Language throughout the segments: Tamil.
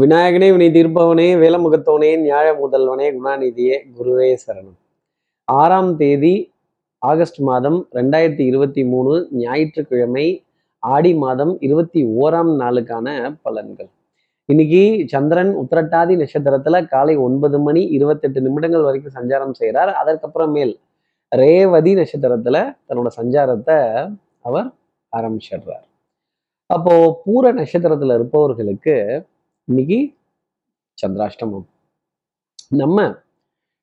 விநாயகனே வினை தீர்ப்பவனே வேலமுகத்தவனே நியாய முதல்வனே குணாநிதியே குருவே சரணம். ஆறாம் தேதி ஆகஸ்ட் மாதம் ரெண்டாயிரத்தி இருபத்தி மூணு ஞாயிற்றுக்கிழமை ஆடி மாதம் இருபத்தி ஓராம் நாளுக்கான பலன்கள். இன்னைக்கு சந்திரன் உத்திரட்டாதி நட்சத்திரத்துல காலை ஒன்பது மணி இருபத்தெட்டு நிமிடங்கள் வரைக்கும் சஞ்சாரம் செய்கிறார் அதற்கப்புறமேல் ரேவதி நட்சத்திரத்துல தன்னோட சஞ்சாரத்தை அவர் ஆரம்பிச்சிடுறார். அப்போ பூர நட்சத்திரத்துல இருப்பவர்களுக்கு இன்னைக்கு சந்திராஷ்டமம். நம்ம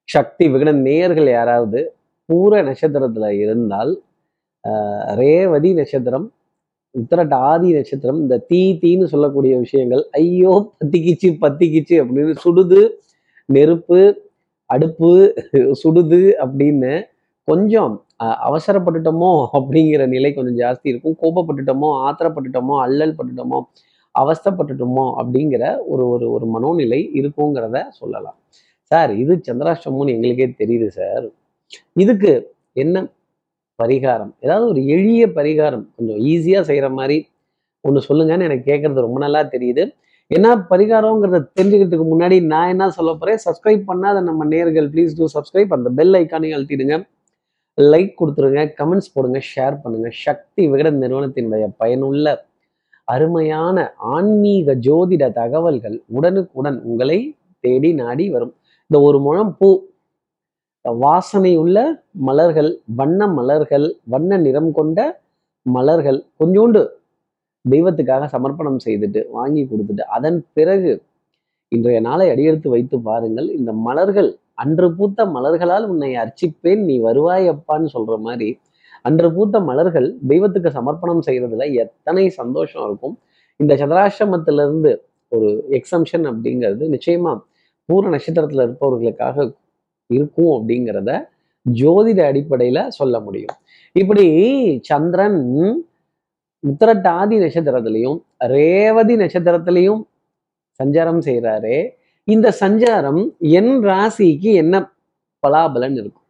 சக்தி விகட நேயர்கள் யாராவது பூர நட்சத்திரத்துல இருந்தால் ஆஹ், ரேவதி நட்சத்திரம் உத்தரட்டாதி நட்சத்திரம் இந்த தீ தீன்னு சொல்லக்கூடிய விஷயங்கள் ஐயோ பத்திக்கிச்சு பத்திக்கிச்சு அப்படின்னு சுடுது நெருப்பு அடுப்பு சுடுது அப்படின்னு கொஞ்சம் அஹ், அவசரப்பட்டுட்டோமோ அப்படிங்கிற நிலை கொஞ்சம் ஜாஸ்தி இருக்கும். கோபப்பட்டுட்டோமோ ஆத்திரப்பட்டுட்டோமோ அல்லல் பட்டுட்டோமோ அவஸ்தைப்பட்டுட்டோமோ அப்படிங்கிற ஒரு ஒரு ஒரு மனோநிலை இருக்குங்கிறத சொல்லலாம். சார் இது சந்திராஷ்டமம்னு எங்களுக்கே தெரியுது சார். இதுக்கு என்ன பரிகாரம்? ஏதாவது ஒரு எளிய பரிகாரம் கொஞ்சம் ஈஸியாக செய்கிற மாதிரி ஒன்று சொல்லுங்கன்னு எனக்கு கேட்கறது ரொம்ப நல்லா தெரியுது. என்ன பரிகாரங்கிறத தெரிஞ்சுக்கிறதுக்கு முன்னாடி நான் என்ன சொல்ல போகிறேன் சப்ஸ்கிரைப் பண்ணாத நம்ம நேர்கள் ப்ளீஸ் டூ சப்ஸ்கிரைப் அந்த பெல் ஐக்கானையும் அழுத்திடுங்க. லைக் கொடுத்துருங்க கமெண்ட்ஸ் போடுங்க ஷேர் பண்ணுங்கள் சக்தி விகட நிறுவனத்தினுடைய பயனுள்ள அருமையான ஆன்மீக ஜோதிட தகவல்கள் உடனுக்குடன் உங்களை தேடி நாடி வரும். இந்த ஒரு முழம் பூ வாசனை உள்ள மலர்கள் வண்ண மலர்கள் வண்ண நிறம் கொண்ட மலர்கள் கொஞ்சோண்டு தெய்வத்துக்காக சமர்ப்பணம் செய்துட்டு வாங்கி கொடுத்துட்டு அதன் பிறகு இன்றைய நாளை அடியெடுத்து வைத்து பாருங்கள். இந்த மலர்கள் அன்று பூத்த மலர்களால் உன்னை அர்ச்சிப்பேன் நீ வருவாயப்பான்னு சொல்ற மாதிரி அன்று பூத்த மலர்கள் தெய்வத்துக்கு சமர்ப்பணம் செய்யறதுல எத்தனை சந்தோஷம் இருக்கும். இந்த சதராசிரமத்திலிருந்து ஒரு எக்ஸம்ஷன் அப்படிங்கிறது நிச்சயமா பூர நட்சத்திரத்துல இருப்பவர்களுக்காக இருக்கும் அப்படிங்கிறத ஜோதிட அடிப்படையில சொல்ல முடியும். இப்படி சந்திரன் உத்திரட்டாதி நட்சத்திரத்திலையும் ரேவதி நட்சத்திரத்திலையும் சஞ்சாரம் செய்கிறாரு இந்த சஞ்சாரம் என் ராசிக்கு என்ன பலாபலன் இருக்கும்?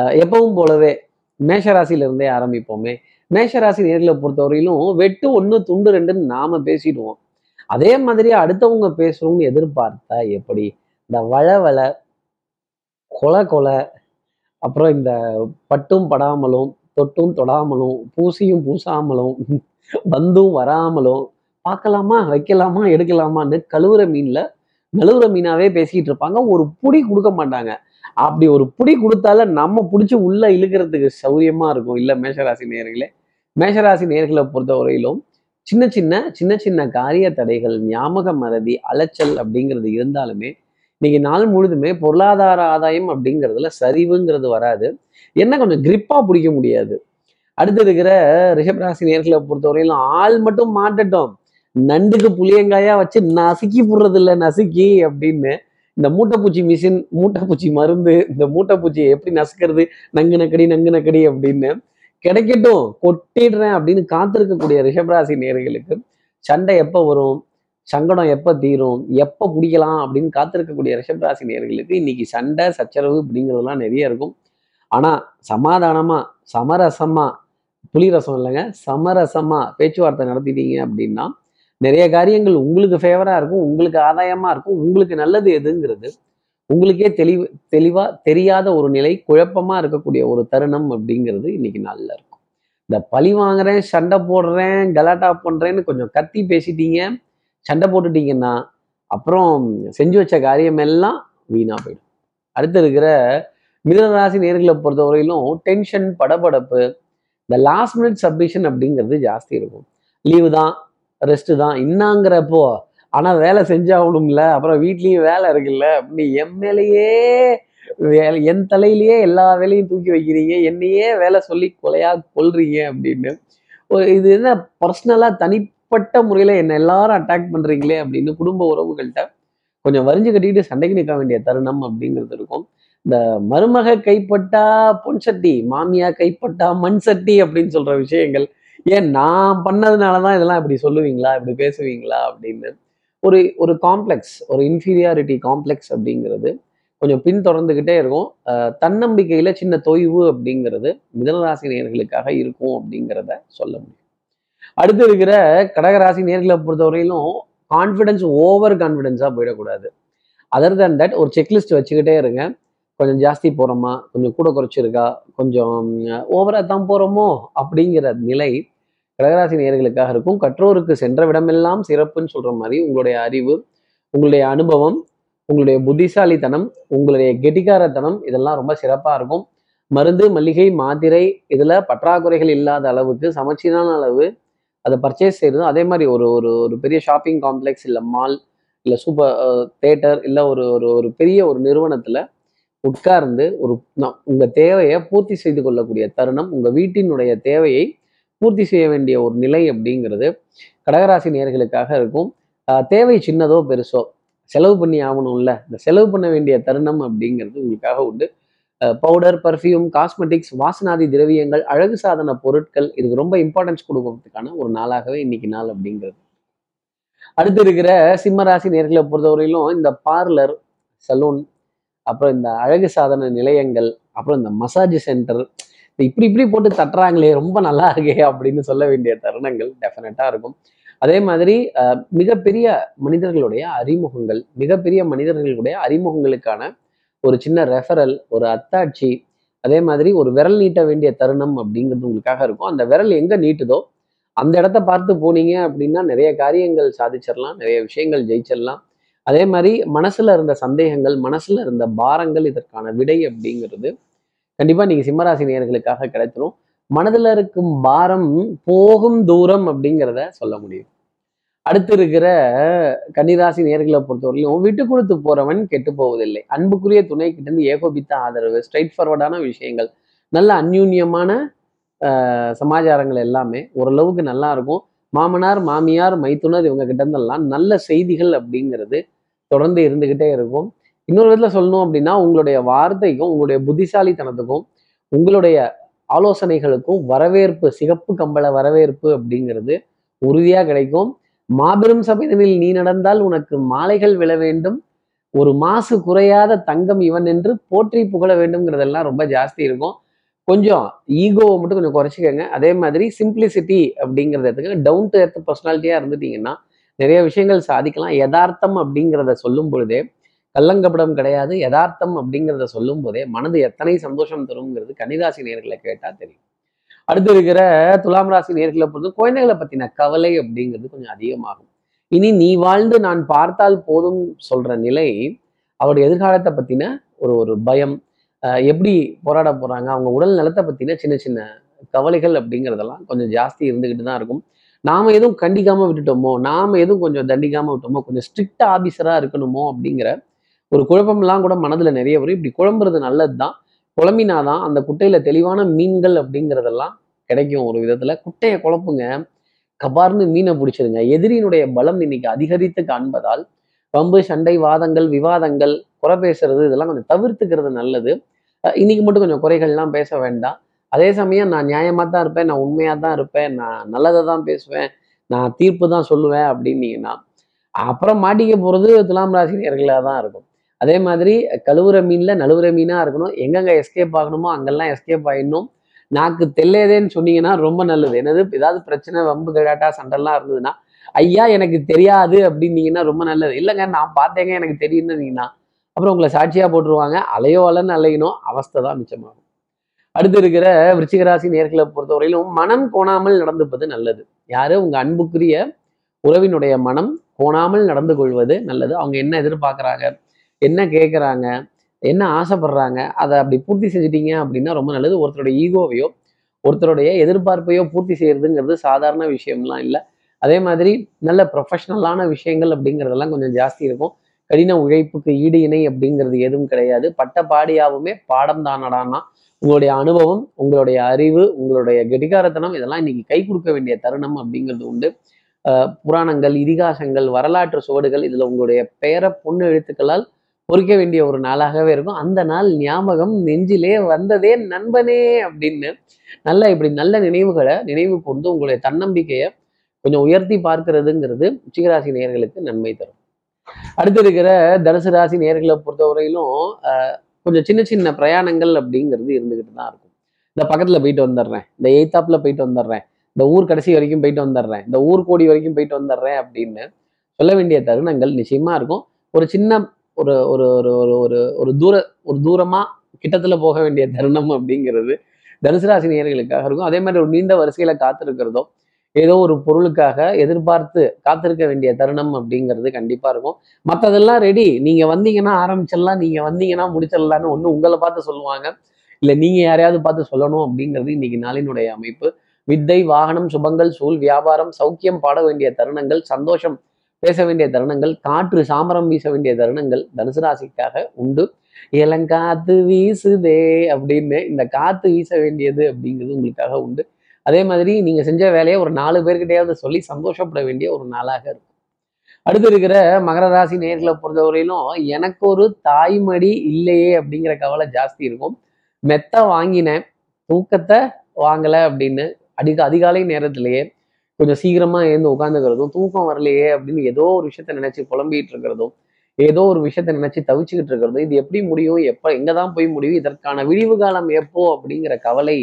அஹ் எப்பவும் போலவே மேஷ ராசியில இருந்தே ஆரம்பிப்போமே. மேஷ ராசி நேர்களை பொறுத்தவரையிலும் வெட்டு ஒன்று துண்டு ரெண்டுன்னு நாம பேசிடுவோம். அதே மாதிரி அடுத்தவங்க பேசுறோம்னு எதிர்பார்த்தா எப்படி? இந்த வள கொலை கொலை அப்புறம் இந்த பட்டும் படாமலும் தொட்டும் தொடாமலும் பூசியும் பூசாமலும் வந்தும் வராமலும் பார்க்கலாமா வைக்கலாமா எடுக்கலாமான்னு கழுவுற மீன்ல நழுவுற மீனாவே பேசிக்கிட்டு இருப்பாங்க. ஒரு புடி கொடுக்க மாட்டாங்க. அப்படி ஒரு புடி கொடுத்தால நம்ம பிடிச்சி உள்ள இழுக்கிறதுக்கு சௌரியமா இருக்கும். இல்ல மேஷராசி நேர்களே மேஷராசி நேர்களை பொறுத்தவரையிலும் சின்ன சின்ன சின்ன சின்ன காரிய தடைகள் ஞாபக மறதி அலைச்சல் அப்படிங்கிறது இருந்தாலுமே இன்னைக்கு நாள் முழுதுமே பொருளாதார ஆதாயம் அப்படிங்கிறதுல சரிவுங்கிறது வராது. என்ன கொஞ்சம் கிரிப்பா பிடிக்க முடியாது. அடுத்து இருக்கிற ரிஷபராசி நேர்களை பொறுத்தவரையிலும் ஆள் மட்டும் மாட்டட்டும். நண்டுக்கு புளியங்காயா வச்சு நசுக்கி புடுறது இல்லை நசுக்கி அப்படின்னு இந்த மூட்டைப்பூச்சி மிஷின் மூட்டைப்பூச்சி மருந்து இந்த மூட்டைப்பூச்சியை எப்படி நசுக்கிறது? நங்கு நக்கடி நங்கு நக்கடி அப்படின்னு கிடைக்கட்டும் கொட்டிடுறேன் அப்படின்னு காத்திருக்கக்கூடிய ரிஷபராசி நேர்களுக்கு சண்டை எப்போ வரும்? சங்கடம் எப்போ தீரும்? எப்போ பிடிக்கலாம் அப்படின்னு காத்திருக்கக்கூடிய ரிஷபராசி நேர்களுக்கு இன்னைக்கு சண்டை சச்சரவு அப்படிங்கிறதெல்லாம் நிறைய இருக்கும். ஆனால் சமாதானமாக சமரசமாக புளிரசம் இல்லைங்க சமரசமாக பேச்சுவார்த்தை நடத்திட்டீங்க அப்படின்னா நிறைய காரியங்கள் உங்களுக்கு ஃபேவரா இருக்கும் உங்களுக்கு ஆதாயமா இருக்கும் உங்களுக்கு நல்லது எதுங்கிறது உங்களுக்கே தெளிவு தெளிவா தெரியாத ஒரு நிலை குழப்பமா இருக்கக்கூடிய ஒரு தருணம் அப்படிங்கிறது இன்னைக்கு நல்லா இருக்கும். இந்த பழி வாங்குறேன் சண்டை போடுறேன் கலாட்டா பண்றேன்னு கொஞ்சம் கத்தி பேசிட்டீங்க சண்டை போட்டுட்டீங்கன்னா அப்புறம் செஞ்சு வச்ச காரியம் எல்லாம் வீணா போயிடும். அடுத்து இருக்கிற மிதனராசி நேர்களை பொறுத்தவரையிலும் டென்ஷன் படபடப்பு இந்த லாஸ்ட் மினிட் சப்மிஷன் அப்படிங்கிறது ஜாஸ்தி இருக்கும். லீவு தான் ரெஸ்ட் தான். இன்னாங்கிறப்போ ஆனா வேலை செஞ்சாகணும்ல அப்புறம் வீட்லயும் வேலை இருக்குல்ல. அப்படி என் மேலேயே வேலை என் தலையிலேயே எல்லா வேலையும் தூக்கி வைக்கிறீங்க. என்னையே வேலை சொல்லி கொலையா கொல்றீங்க அப்படின்னு. ஒரு இது என்ன பர்சனலா தனிப்பட்ட முறையில என்ன எல்லாரும் அட்டாக் பண்றீங்களே அப்படின்னு குடும்ப உறவுகள்கிட்ட கொஞ்சம் வரிஞ்சு கட்டிக்கிட்டு சண்டைக்கு நிற்க வேண்டிய தருணம் அப்படிங்கிறது இருக்கும். இந்த மருமக கைப்பட்டா பொன் சட்டி மாமியா கைப்பட்டா மண் சட்டி அப்படின்னு சொல்ற விஷயங்கள் ஏன் நான் பண்ணதுனால தான் இதெல்லாம் இப்படி சொல்லுவீங்களா? இப்படி பேசுவீங்களா? அப்படின்னு. ஒரு ஒரு காம்ப்ளெக்ஸ் ஒரு இன்ஃபீரியாரிட்டி காம்ப்ளெக்ஸ் அப்படிங்கிறது கொஞ்சம் பின் தொடர்ந்துக்கிட்டே இருக்கும் தன்னம்பிக்கையில் சின்ன தொய்வு அப்படிங்கிறது மிதனராசி நேர்களுக்காக இருக்கும் அப்படிங்கிறத சொல்ல முடியும். அடுத்து இருக்கிற கடகராசி நேர்களை பொறுத்தவரையிலும் கான்ஃபிடென்ஸ் ஓவர் கான்ஃபிடென்ஸாக போயிடக்கூடாது. அதர் தேன் தட் ஒரு செக்லிஸ்ட் வச்சுக்கிட்டே இருங்க. கொஞ்சம் ஜாஸ்தி போகிறோமா கொஞ்சம் கூட குறைச்சிருக்கா? கொஞ்சம் ஓவராக தான் போகிறோமோ அப்படிங்கிற நிலை கடகராசி நேர்களுக்காக இருக்கும். கற்றோருக்கு சென்ற விடமெல்லாம் சிறப்புன்னு சொல்கிற மாதிரி உங்களுடைய அறிவு உங்களுடைய அனுபவம் உங்களுடைய புத்திசாலித்தனம் உங்களுடைய கெட்டிக்காரத்தனம் இதெல்லாம் ரொம்ப சிறப்பாக இருக்கும். மருந்து மல்லிகை மாத்திரை இதில் பற்றாக்குறைகள் இல்லாத அளவுக்கு சமச்சீரான அளவு அதை பர்ச்சேஸ் செய்கிறது அதே மாதிரி ஒரு ஒரு ஒரு பெரிய ஷாப்பிங் காம்ப்ளெக்ஸ் இல்லை மால் இல்லை சூப்பர் தேட்டர் இல்லை ஒரு ஒரு ஒரு பெரிய ஒரு நிறுவனத்தில் உட்கார்ந்து ஒரு உங்கள் தேவையை பூர்த்தி செய்து கொள்ளக்கூடிய தருணம் உங்கள் வீட்டினுடைய தேவையை பூர்த்தி செய்ய வேண்டிய ஒரு நிலை அப்படிங்கிறது கடகராசி நேர்களுக்காக இருக்கும். தேவை சின்னதோ பெருசோ செலவு பண்ணி ஆகணும்ல இந்த செலவு பண்ண வேண்டிய தருணம் அப்படிங்கிறது உங்களுக்காக உண்டு. பவுடர் பர்ஃப்யூம் காஸ்மெட்டிக்ஸ் வாசனாதி திரவியங்கள் அழகு சாதன பொருட்கள் இதுக்கு ரொம்ப இம்பார்ட்டன்ஸ் கொடுக்கறதுக்கான ஒரு நாளாகவே இன்னைக்கு நாள் அப்படிங்கிறது. அடுத்து இருக்கிற சிம்மராசி நேர்களை பொறுத்தவரையிலும் இந்த பார்லர் சலூன் அப்புறம் இந்த அழகு சாதன நிலையங்கள் அப்புறம் இந்த மசாஜ் சென்டர் இப்படி இப்படி போட்டு தட்டுறாங்களே ரொம்ப நல்லா இருக்கே அப்படின்னு சொல்ல வேண்டிய தருணங்கள் டெஃபினட்டாக இருக்கும். அதே மாதிரி மிகப்பெரிய மனிதர்களுடைய அறிமுகங்கள் மிகப்பெரிய மனிதர்களுடைய அறிமுகங்களுக்கான ஒரு சின்ன ரெஃபரல் ஒரு அத்தாட்சி அதே மாதிரி ஒரு விரல் நீட்ட வேண்டிய தருணம் அப்படிங்கிறது உங்களுக்காக இருக்கும். அந்த விரல் எங்கே நீட்டுதோ அந்த இடத்த பார்த்து போனீங்க அப்படின்னா நிறைய காரியங்கள் சாதிச்சிடலாம் நிறைய விஷயங்கள் ஜெயிச்சிடலாம் அதே மாதிரி மனசுல இருந்த சந்தேகங்கள் மனசுல இருந்த பாரங்கள் இதற்கான விடை அப்படிங்கிறது கண்டிப்பா நீங்க சிம்மராசி நேர்களுக்காக கிடைச்சிடும் மனதில் இருக்கும் பாரம் போகும் தூரம் அப்படிங்கிறத சொல்ல முடியும். அடுத்து இருக்கிற கன்னிராசி நேர்களை பொறுத்தவரையிலும் விட்டு கொடுத்து போறவன் கெட்டு போவதில்லை. அன்புக்குரிய துணை கிட்ட இருந்து ஏகோபித்த ஆதரவு ஸ்ட்ரைட் ஃபார்வர்டான விஷயங்கள் நல்ல அந்யூன்யமான சமாச்சாரங்கள் எல்லாமே ஓரளவுக்கு நல்லா இருக்கும். மாமனார் மாமியார் மைத்துனர் இவங்க கிட்ட இருந்தெல்லாம் நல்ல செய்திகள் அப்படிங்கிறது தொடர்ந்து இருந்துகிட்டே இருக்கும். இன்னொரு விதத்தில் சொல்லணும் அப்படின்னா உங்களுடைய வார்த்தைக்கும் உங்களுடைய புத்திசாலித்தனத்துக்கும் உங்களுடைய ஆலோசனைகளுக்கும் வரவேற்பு சிகப்பு கம்பள வரவேற்பு அப்படிங்கிறது உறுதியாக கிடைக்கும். மாபெரும் சபைதனில் நீ நடந்தால் உனக்கு மாலைகள் விழ வேண்டும். ஒரு மாசு குறையாத தங்கம் இவன் என்று போற்றி புகழ வேண்டும்ங்கிறதெல்லாம் ரொம்ப ஜாஸ்தி இருக்கும். கொஞ்சம் ஈகோவை மட்டும் கொஞ்சம் குறைச்சிக்கோங்க. அதே மாதிரி சிம்பிளிசிட்டி அப்படிங்கிறதுக்கு டவுன் டு எர்த் பர்சனாலிட்டியாக இருந்துட்டீங்கன்னா நிறைய விஷயங்கள் சாதிக்கலாம். யதார்த்தம் அப்படிங்கிறத சொல்லும் பொழுதே கல்லங்கப்படம் கிடையாது. யதார்த்தம் அப்படிங்கிறத சொல்லும் போதே மனது எத்தனை சந்தோஷம் தரும்ங்கிறது கன்னிராசி நேர்களை கேட்டால் தெரியும். அடுத்து இருக்கிற துலாம் ராசி நேர்களை பொறுத்து குழந்தைகளை பற்றின கவலை அப்படிங்கிறது கொஞ்சம் அதிகமாகும். இனி நீ வாழ்ந்து நான் பார்த்தால் போதும் சொல்ற நிலை அவருடைய எதிர்காலத்தை பற்றின ஒரு ஒரு பயம். எப்படி போராட போறாங்க? அவங்க உடல் நலத்தை பற்றின சின்ன சின்ன கவலைகள் அப்படிங்கிறதெல்லாம் கொஞ்சம் ஜாஸ்தி இருந்துகிட்டு தான் இருக்கும். நாம் எதுவும் கண்டிக்காமல் விட்டுட்டோமோ நாம் எதுவும் கொஞ்சம் தண்டிக்காமல் விட்டோமோ கொஞ்சம் ஸ்ட்ரிக்ட் ஆஃபீஸராக இருக்கணுமோ அப்படிங்கிற ஒரு குழப்பம்லாம் கூட மனதுல நிறைய வரும். இப்படி குழம்புறது நல்லது தான் குழம்பினாதான் அந்த குட்டையில் தெளிவான மீன்கள் அப்படிங்கிறதெல்லாம் கிடைக்கும் ஒரு விதத்தில். குட்டையை குழப்புங்க. கபார்னு மீனை பிடிச்சிருங்க. எதிரியினுடைய பலம் இன்னைக்கு அதிகரித்து காண்பதால் பம்பு சண்டை வாதங்கள் விவாதங்கள் குறை பேசுறது இதெல்லாம் கொஞ்சம் தவிர்த்துக்கிறது நல்லது. இன்னைக்கு மட்டும் கொஞ்சம் குறைகள்லாம் பேச வேண்டாம். அதே சமயம் நான் நியாயமாக தான் இருப்பேன் நான் உண்மையாக தான் இருப்பேன் நான் நல்லதை தான் பேசுவேன் நான் தீர்ப்பு தான் சொல்லுவேன் அப்படின்னீங்கன்னா அப்புறம் மாட்டிக்க போகிறது துலாம் ராசினியர்களாக தான் இருக்கும். அதே மாதிரி கழுவுற மீனில் நழுவுற மீனாக இருக்கணும் எங்கெங்கே எஸ்கேப் ஆகணுமோ அங்கெல்லாம் எஸ்கேப் ஆகிடணும் நாக்கு தெல்லையதேன்னு சொன்னீங்கன்னா ரொம்ப நல்லது. என்னது? ஏதாவது பிரச்சனை வம்பு கடாட்டா சண்டைலாம் இருந்ததுன்னா ஐயா எனக்கு தெரியாது அப்படின்னீங்கன்னா ரொம்ப நல்லது. இல்லைங்க நான் பார்த்தேங்க எனக்கு தெரியும்னீங்கன்னா அப்புறம் உங்களை சாட்சியாக போட்டுருவாங்க. அலையோ அலன்னு அலையணும். அவஸ்தை தான் மிச்சமாகும். அடுத்து இருக்கிற விருச்சிகராசி நேர்களை பொறுத்தவரையிலும் மனம் கோணாமல் நடந்துப்பது நல்லது. யாரு? உங்க அன்புக்குரிய உறவினுடைய மனம் கோணாமல் நடந்து கொள்வது நல்லது. அவங்க என்ன எதிர்பார்க்குறாங்க? என்ன கேட்குறாங்க என்ன ஆசைப்படுறாங்க? அதை அப்படி பூர்த்தி செஞ்சிட்டீங்க அப்படின்னா ரொம்ப நல்லது. ஒருத்தருடைய ஈகோவையோ ஒருத்தருடைய எதிர்பார்ப்பையோ பூர்த்தி செய்யறதுங்கிறது சாதாரண விஷயம்லாம் இல்லை. அதே மாதிரி நல்ல ப்ரொஃபஷ்னலான விஷயங்கள் அப்படிங்கிறதெல்லாம் கொஞ்சம் ஜாஸ்தி இருக்கும். கடின உழைப்புக்கு ஈடு இணை அப்படிங்கிறது எதுவும் கிடையாது. பட்ட பாடியாவுமே பாடம் தானடான்னா உங்களுடைய அனுபவம் உங்களுடைய அறிவு உங்களுடைய கெடிகாரத்தனம் இதெல்லாம் இன்னைக்கு கை கொடுக்க வேண்டிய தருணம் அப்படிங்கிறது உண்டு. புராணங்கள் இதிகாசங்கள் வரலாற்று சுவடுகள் இதில் உங்களுடைய பெயரை பொண்ணு எழுத்துக்களால் பொறிக்க வேண்டிய ஒரு நாளாகவே இருக்கும். அந்த நாள் ஞாபகம் நெஞ்சிலே வந்ததே நண்பனே அப்படின்னு நல்ல இப்படி நல்ல நினைவுகளை நினைவு கொண்டு உங்களுடைய தன்னம்பிக்கையை கொஞ்சம் உயர்த்தி பார்க்கிறதுங்கிறது உச்சிகராசி நேர்களுக்கு நன்மை தரும். அடுத்து இருக்கிற தனுசு ராசி நேர்களை பொறுத்தவரையிலும் கொஞ்சம் சின்ன சின்ன பிரயாணங்கள் அப்படிங்கிறது இருந்துகிட்டு தான் இருக்கும். இந்த பக்கத்தில் போயிட்டு வந்துடுறேன். இந்த எய்த்தாப்பில் போயிட்டு வந்துடுறேன். இந்த ஊர் கடைசி வரைக்கும் போயிட்டு வந்துடுறேன். இந்த ஊர் கோடி வரைக்கும் போயிட்டு வந்துடுறேன் அப்படின்னு சொல்ல வேண்டிய தருணங்கள் நிச்சயமா இருக்கும். ஒரு சின்ன ஒரு ஒரு ஒரு ஒரு ஒரு ஒரு தூர ஒரு தூரமாக கிட்டத்துல போக வேண்டிய தருணம் அப்படிங்கிறது தனுசு ராசி நேர்களுக்காக இருக்கும். அதே மாதிரி ஒரு நீண்ட வரிசையில் காத்திருக்கிறதோ ஏதோ ஒரு பொருளுக்காக எதிர்பார்த்து காத்திருக்க வேண்டிய தருணம் அப்படிங்கிறது கண்டிப்பாக இருக்கும். மற்றதெல்லாம் ரெடி நீங்கள் வந்தீங்கன்னா ஆரம்பிச்சிடலாம் நீங்கள் வந்தீங்கன்னா முடிச்சிடலான்னு ஒன்று உங்களை பார்த்து சொல்லுவாங்க. இல்லை நீங்கள் யாரையாவது பார்த்து சொல்லணும் அப்படிங்கிறது இன்னைக்கு நாளினுடைய அமைப்பு. வித்தை வாகனம் சுபங்கள் சூழ் வியாபாரம் சௌக்கியம் பாட வேண்டிய தருணங்கள் சந்தோஷம் பேச வேண்டிய தருணங்கள் காற்று சாமரம் வீச வேண்டிய தருணங்கள் தனுசு ராசிக்காக உண்டு. இளங்காத்து வீசுதே அப்படின்னு இந்த காத்து வீச வேண்டியது அப்படிங்கிறது உங்களுக்காக உண்டு. அதே மாதிரி நீங்க செஞ்ச வேலையை ஒரு நாலு பேர்கிட்டயாவது சொல்லி சந்தோஷப்பட வேண்டிய ஒரு நாளாக இருக்கும். அடுத்து இருக்கிற மகர ராசி நேர்களை பொறுத்தவரையிலும் எனக்கு ஒரு தாய்மடி இல்லையே அப்படிங்கிற கவலை ஜாஸ்தி இருக்கும். மெத்த வாங்கினேன் தூக்கத்தை வாங்கலை அப்படின்னு அடிக்க அதிகாலை நேரத்திலேயே கொஞ்சம் சீக்கிரமா எழுந்து உட்காந்துக்கிறதும் தூக்கம் வரலையே அப்படின்னு ஏதோ ஒரு விஷயத்த நினைச்சு புலம்பிகிட்டு இருக்கிறதும் ஏதோ ஒரு விஷயத்த நினைச்சு தவிச்சுக்கிட்டு இருக்கிறதும் இது எப்படி முடியும் எப்ப எங்கதான் போய் முடியும் இதற்கான விடிவு காலம் எப்போ அப்படிங்கிற கவலை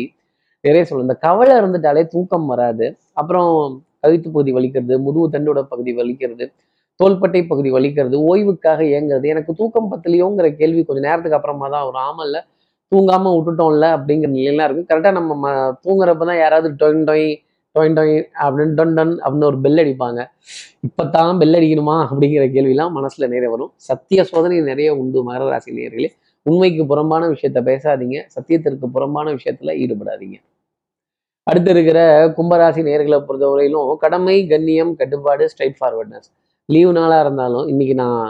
நிறைய சொல்லும் இந்த கவலை இருந்துட்டாலே தூக்கம் வராது. அப்புறம் கழுத்து பகுதி வலிக்கிறது முதுகு தண்டோட பகுதி வலிக்கிறது தோள்பட்டை பகுதி வலிக்கிறது ஓய்வுக்காக இயங்குறது. எனக்கு தூக்கம் பத்தலையோங்கிற கேள்வி கொஞ்சம் நேரத்துக்கு அப்புறமா தான் ஒரு ஆமல்ல தூங்காம விட்டுட்டோம்ல அப்படிங்கிற நிலையெல்லாம் இருக்கு. கரெக்டா நம்ம ம- தூங்குறப்ப தான் யாராவது டொயின் டொய் டொயின் டொய் அப்படின்னு டன் டன் அப்படின்னு ஒரு பெல் அடிப்பாங்க. இப்பதான் பெல் அடிக்கணுமா அப்படிங்கிற கேள்விலாம் மனசுல நிறைய வரும். சத்திய சோதனை நிறைய உண்டு மகர ராசி நேர்களே உண்மைக்கு புறம்பான விஷயத்த பேசாதீங்க. சத்தியத்திற்கு புறம்பான விஷயத்துல ஈடுபடாதீங்க. அடுத்து இருக்கிற கும்பராசி நேர்களை பொறுத்தவரையிலும் கடமை கண்ணியம் கட்டுப்பாடு ஸ்ட்ரைட் ஃபார்வர்ட்னஸ் லீவு நாளாக இருந்தாலும் இன்னைக்கு நான்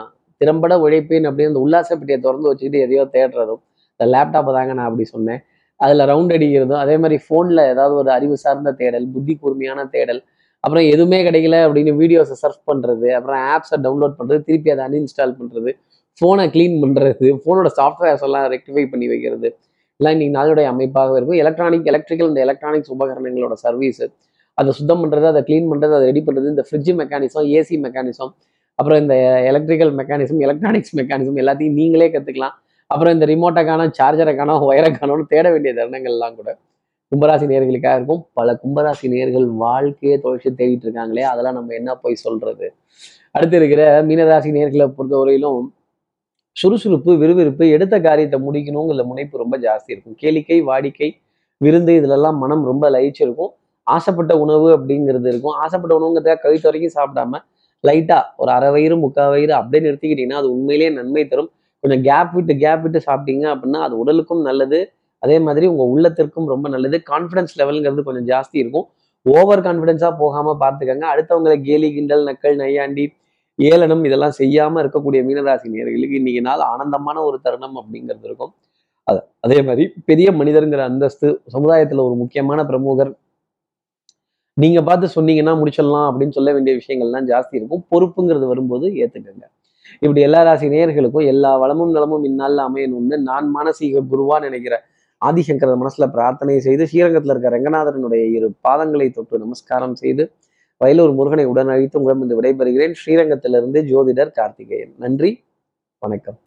திறம்பட உழைப்பேன் அப்படின்னு அந்த உல்லாச பெட்டியை திறந்து வச்சுக்கிட்டு எதையோ தேடுறதும் இந்த லேப்டாப்பை தாங்க நான் அப்படி சொன்னேன். அதில் ரவுண்ட் அடிக்கிறதும் அதே மாதிரி ஃபோனில் ஏதாவது ஒரு அறிவு சார்ந்த தேடல் புத்தி கூர்மையான தேடல் அப்புறம் எதுவுமே கிடைக்கல அப்படின்னு வீடியோஸை சர்ச் பண்ணுறது அப்புறம் ஆப்ஸை டவுன்லோட் பண்ணுறது திருப்பி அதை அன்இன்ஸ்டால் பண்ணுறது ஃபோனை க்ளீன் பண்ணுறது ஃபோனோட சாஃப்ட்வேர்ஸ் எல்லாம் ரெக்டிஃபை பண்ணி வைக்கிறது எல்லாம் இன்னைக்கு நாளுடைய அமைப்பாக இருக்கும். எலக்ட்ரானிக் எலக்ட்ரிக்கல் இந்த எலக்ட்ரானிக்ஸ் உபகரணங்களோட சர்வீஸ் அதை சுத்தம் பண்ணுறது அதை க்ளீன் பண்ணுறது அதை ரெடி பண்ணுறது இந்த ஃப்ரிட்ஜ் மெக்கானிசம் ஏசி மெக்கானிசம் அப்புறம் இந்த எலக்ட்ரிக்கல் மெக்கானிசம் எலக்ட்ரானிக்ஸ் மெக்கானிசம் எல்லாத்தையும் நீங்களே கற்றுக்கலாம் அப்புறம் இந்த ரிமோட்டை சார்ஜரைக்கான சார்ஜரை ஒயரை தேட வேண்டிய தருணங்கள்லாம் கூட கும்பராசி நேர்களுக்காக இருக்கும். பல கும்பராசி நேர்கள் வாழ்க்கையை தொழிற்சி தேடிட்டு இருக்காங்களே அதெல்லாம் நம்ம என்ன போய் சொல்றது? அடுத்து இருக்கிற மீனராசி நேர்களை பொறுத்தவரையிலும் சுறுசுறுப்பு விறுவிறுப்பு எடுத்த காரியத்தை முடிக்கணுங்கிற முனைப்பு ரொம்ப ஜாஸ்தி இருக்கும். கேளிக்கை வாடிக்கை விருந்து இதுலெல்லாம் மனம் ரொம்ப லயிச்சிருக்கும் ஆசைப்பட்ட உணவு அப்படிங்கிறது இருக்கும். ஆசைப்பட்ட உணவுங்கிறத கழுத்து வரைக்கும் சாப்பிடாம லைட்டா ஒரு அரை வயிறு முக்கால் வயிறு அப்படியே நிறுத்திக்கிட்டீங்கன்னா அது உண்மையிலேயே நன்மை தரும். கொஞ்சம் கேப் விட்டு கேப் விட்டு சாப்பிட்டீங்க அப்படின்னா அது உடலுக்கும் நல்லது. அதே மாதிரி உங்கள் உள்ளத்திற்கும் ரொம்ப நல்லது. கான்ஃபிடன்ஸ் லெவலுங்கிறது கொஞ்சம் ஜாஸ்தி இருக்கும். ஓவர் கான்ஃபிடென்ஸாக போகாமல் பார்த்துக்கங்க. அடுத்தவங்களை கேலி கிண்டல் நக்கல் நையாண்டி ஏளனம் இதெல்லாம் செய்யாம இருக்கக்கூடிய மீனராசி நேயர்களுக்கு இன்னைக்கு நாள் ஆனந்தமான ஒரு தருணம் அப்படிங்கிறது இருக்கும். அது அதே மாதிரி பெரிய மனிதருங்கிற அந்தஸ்து சமுதாயத்துல ஒரு முக்கியமான பிரமுகர். நீங்க பார்த்து சொன்னீங்கன்னா முடிச்சிடலாம் அப்படின்னு சொல்ல வேண்டிய விஷயங்கள்லாம் ஜாஸ்தி இருக்கும். பொறுப்புங்கிறது வரும்போது ஏத்துக்கங்க. இப்படி எல்லா ராசி நேயர்களுக்கும் எல்லா வளமும் நலமும் இந்நாளில் அமையணும்னு நான் மானசீக குருவா நினைக்கிற ஆதிசங்கர மனசுல பிரார்த்தனை செய்து ஸ்ரீரங்கத்துல இருக்க ரங்கநாதரனுடைய இரு பாதங்களை தொட்டு நமஸ்காரம் செய்து வயலூர் முருகனை உடன் அழைத்து உங்களிடம் விடைபெறுகிறேன். ஸ்ரீரங்கத்திலிருந்து ஜோதிடர் கார்த்திகேயன். நன்றி. வணக்கம்.